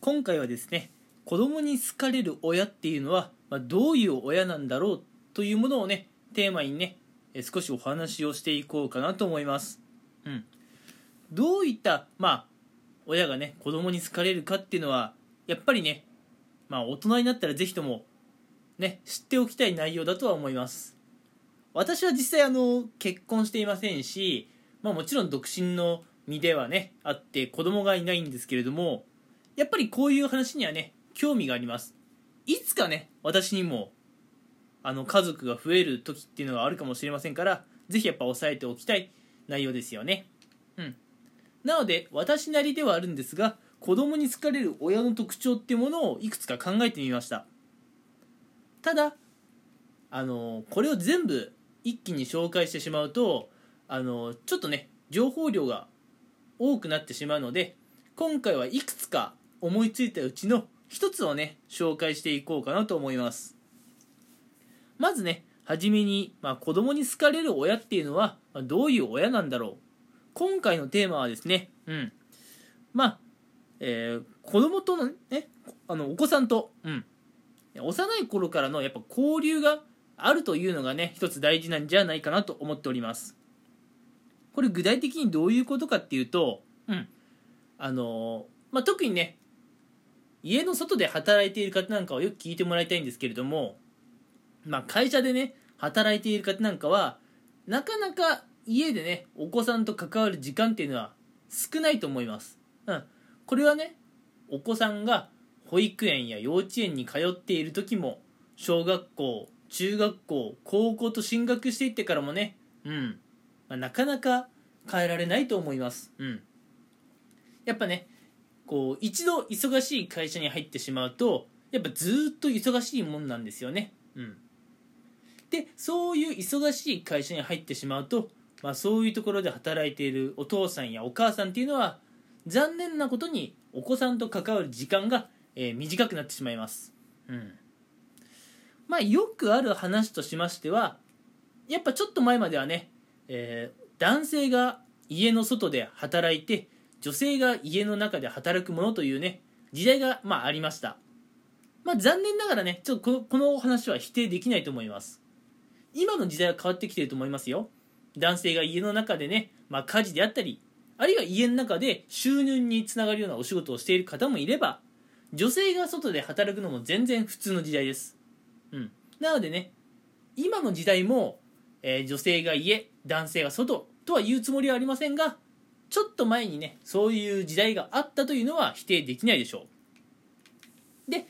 今回はですね子供に好かれる親っていうのは、まあ、どういう親なんだろうというものをねテーマにね少しお話をしていこうかなと思います。うん。どういったまあ親がね子供に好かれるかっていうのはやっぱりねまあ大人になったら是非ともね知っておきたい内容だとは思います。私は実際あの結婚していませんし、まあ、もちろん独身の身ではねあって子供がいないんですけれどもやっぱりこういう話にはね興味があります。いつかね私にもあの家族が増える時っていうのがあるかもしれませんからぜひやっぱ押さえておきたい内容ですよね。うん。なので私なりではあるんですが子供に好かれる親の特徴っていうものをいくつか考えてみました。ただあのこれを全部一気に紹介してしまうとあのちょっとね情報量が多くなってしまうので今回はいくつか思いついたうちの一つをね紹介していこうかなと思います。まずね初めに、まあ、子供に好かれる親っていうのは、ま、どういう親なんだろう。今回のテーマはですねうん。まあ、えー、子供とのねあのお子さんと、うん、幼い頃からのやっぱ交流があるというのがね一つ大事なんじゃないかなと思っております。これ具体的にどういうことかっていうとうん。あのまあ、特にね家の外で働いている方なんかはよく聞いてもらいたいんですけれども、まあ、会社でね働いている方なんかはなかなか家でねお子さんと関わる時間っていうのは少ないと思います、うん、これはねお子さんが保育園や幼稚園に通っている時も小学校中学校高校と進学していってからもねうん、まあ、なかなか変えられないと思います。うん。やっぱねこう一度忙しい会社に入ってしまうとやっぱずっと忙しいもんなんですよね。うん。でそういう忙しい会社に入ってしまうと、まあ、そういうところで働いているお父さんやお母さんっていうのは残念なことにお子さんと関わる時間が、えー、短くなってしまいます。うん。まあよくある話としましてはやっぱちょっと前まではね、えー、男性が家の外で働いて女性が家の中で働くものというね時代がまあありました。まあ残念ながらねちょっとこのお話は否定できないと思います。今の時代は変わってきてると思いますよ。男性が家の中でね、まあ、家事であったりあるいは家の中で収入につながるようなお仕事をしている方もいれば女性が外で働くのも全然普通の時代です。うん、なのでね今の時代も、えー、女性が家男性が外とは言うつもりはありませんがちょっと前にねそういう時代があったというのは否定できないでしょう。で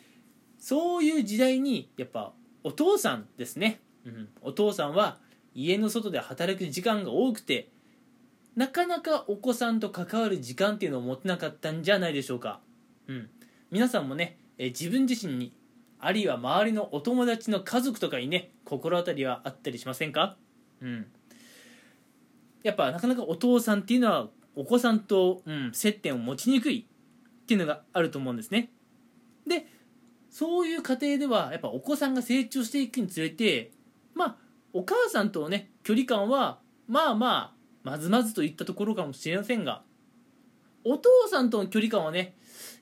そういう時代にやっぱお父さんですね、うん、お父さんは家の外で働く時間が多くてなかなかお子さんと関わる時間っていうのを持てなかったんじゃないでしょうか、うん、皆さんもね、え自分自身にあるいは周りのお友達の家族とかにね心当たりはあったりしませんか？うん。やっぱなかなかお父さんっていうのはお子さんと、うん、接点を持ちにくいっていうのがあると思うんですね。でそういう家庭ではやっぱお子さんが成長していくにつれてまあお母さんとのね距離感はまあまあまずまずといったところかもしれませんがお父さんとの距離感はね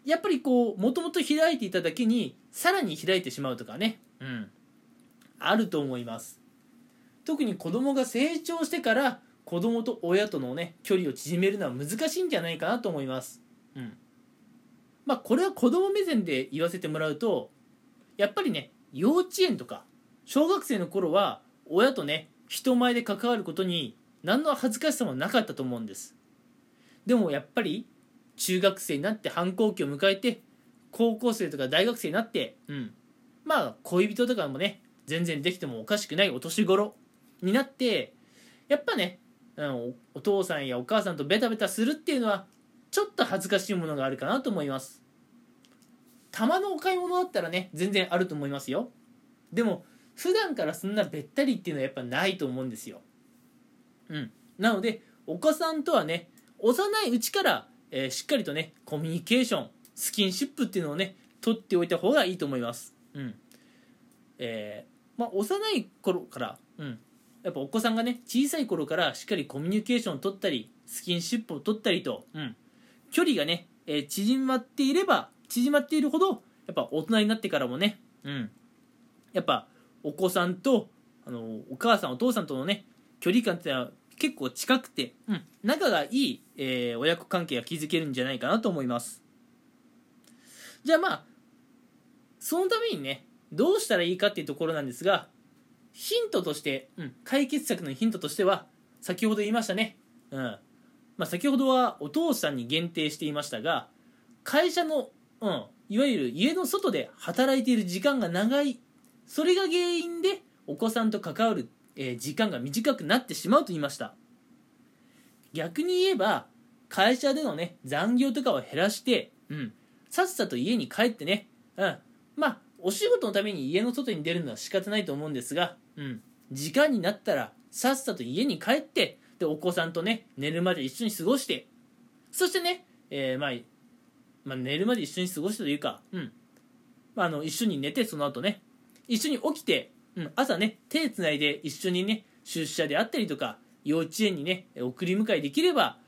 やっぱりこうもともと開いていただけにさらに開いてしまうとかねうん。あると思います。特に子供が成長してから子供と親とのね距離を縮めるのは難しいんじゃないかなと思います。うん。まあこれは子供目線で言わせてもらうとやっぱりね幼稚園とか小学生の頃は親とね人前で関わることに何の恥ずかしさもなかったと思うんです。でもやっぱり中学生になって反抗期を迎えて高校生とか大学生になってうん。まあ恋人とかもね全然できてもおかしくないお年頃になってやっぱね、うん、お父さんやお母さんとベタベタするっていうのはちょっと恥ずかしいものがあるかなと思います。たまのお買い物だったらね全然あると思いますよ。でも普段からそんなべったりっていうのはやっぱないと思うんですよ。うん。なのでお子さんとはね幼いうちからえー、しっかりとねコミュニケーションスキンシップっていうのをね取っておいた方がいいと思います。うん。えー、まあ幼い頃からうん。やっぱお子さんがね小さい頃からしっかりコミュニケーションを取ったりスキンシップを取ったりと、うん、距離がね、えー、縮まっていれば縮まっているほどやっぱ大人になってからもね、うん、やっぱお子さんとあのお母さんお父さんとのね距離感っていうのは結構近くて、うん、仲がいい、えー、親子関係が築けるんじゃないかなと思います。じゃあまあそのためにねどうしたらいいかっていうところなんですがヒントとして、うん、解決策のヒントとしては先ほど言いましたね、うん。まあ、先ほどはお父さんに限定していましたが会社の、うん、いわゆる家の外で働いている時間が長い。それが原因でお子さんと関わる、えー、時間が短くなってしまうと言いました。逆に言えば会社でのね残業とかを減らして、うん、さっさと家に帰ってね、うん、まあお仕事のために家の外に出るのは仕方ないと思うんですが、うん、時間になったらさっさと家に帰ってでお子さんとね寝るまで一緒に過ごして。そしてね、えー、まあ、まあ、寝るまで一緒に過ごしてというか、うん。まあ、あの一緒に寝てその後ね。一緒に起きて、うん、朝ね手つないで一緒にね出社であったりとか幼稚園にね送り迎えできれば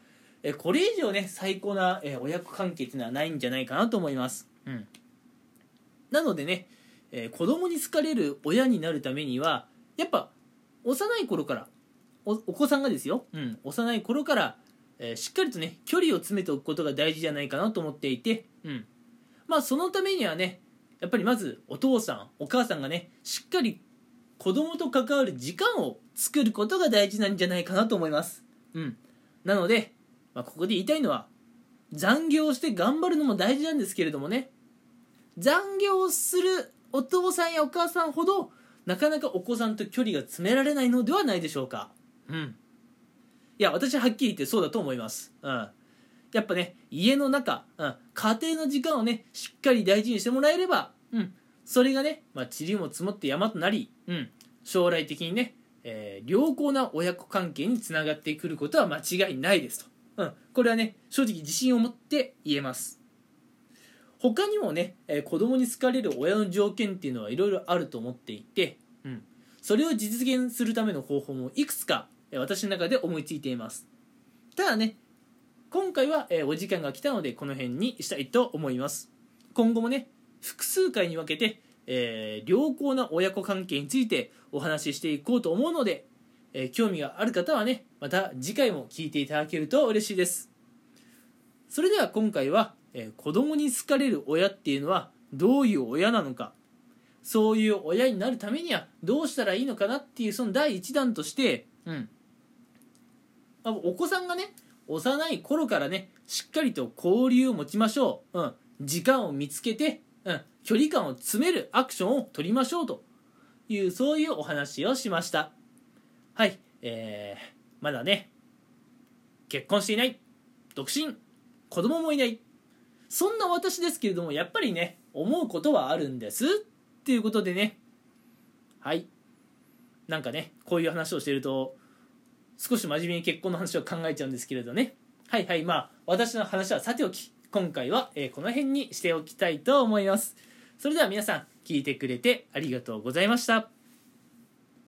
えこれ以上ね最高な、え親子関係っていうのはないんじゃないかなと思います、うん、なのでね、えー、子供に好かれる親になるためにはやっぱ幼い頃からお子さんがですよ、うん、幼い頃から、えー、しっかりとね距離を詰めておくことが大事じゃないかなと思っていて、うん、まあそのためにはねやっぱりまずお父さんお母さんがねしっかり子供と関わる時間を作ることが大事なんじゃないかなと思います、うん、なので、まあ、ここで言いたいのは残業して頑張るのも大事なんですけれどもね。残業するお父さんやお母さんほどなかなかお子さんと距離が詰められないのではないでしょうか。うん。いや私ははっきり言ってそうだと思います。うん。やっぱね家の中、うん、家庭の時間をねしっかり大事にしてもらえればうん。それがね、まあ、塵も積もって山となり、うん、将来的にね、えー、良好な親子関係につながってくることは間違いないですと、うん、これはね正直自信を持って言えます他にもね、えー、子供に好かれる親の条件っていうのはいろいろあると思っていて、うん、それを実現するための方法もいくつか、えー、私の中で思いついています。ただね今回は、えー、お時間が来たのでこの辺にしたいと思います。今後もね複数回に分けて、えー、良好な親子関係についてお話ししていこうと思うので、えー、興味がある方はねまた次回も聞いていただけると嬉しいです。それでは今回はえー、子供に好かれる親っていうのはどういう親なのか。そういう親になるためにはどうしたらいいのかなっていうその第一弾として、うん、お子さんがね幼い頃からねしっかりと交流を持ちましょう、うん、時間を見つけて、うん、距離感を詰めるアクションを取りましょうというそういうお話をしました。はい。えー、まだね結婚していない独身子供もいない。そんな私ですけれどもやっぱりね思うことはあるんです。っていうことでね。はい。なんかねこういう話をしてると少し真面目に結婚の話を考えちゃうんですけれどね。はいはいまあ私の話はさておき。今回は、えこの辺にしておきたいと思います。それでは皆さん聞いてくれてありがとうございました。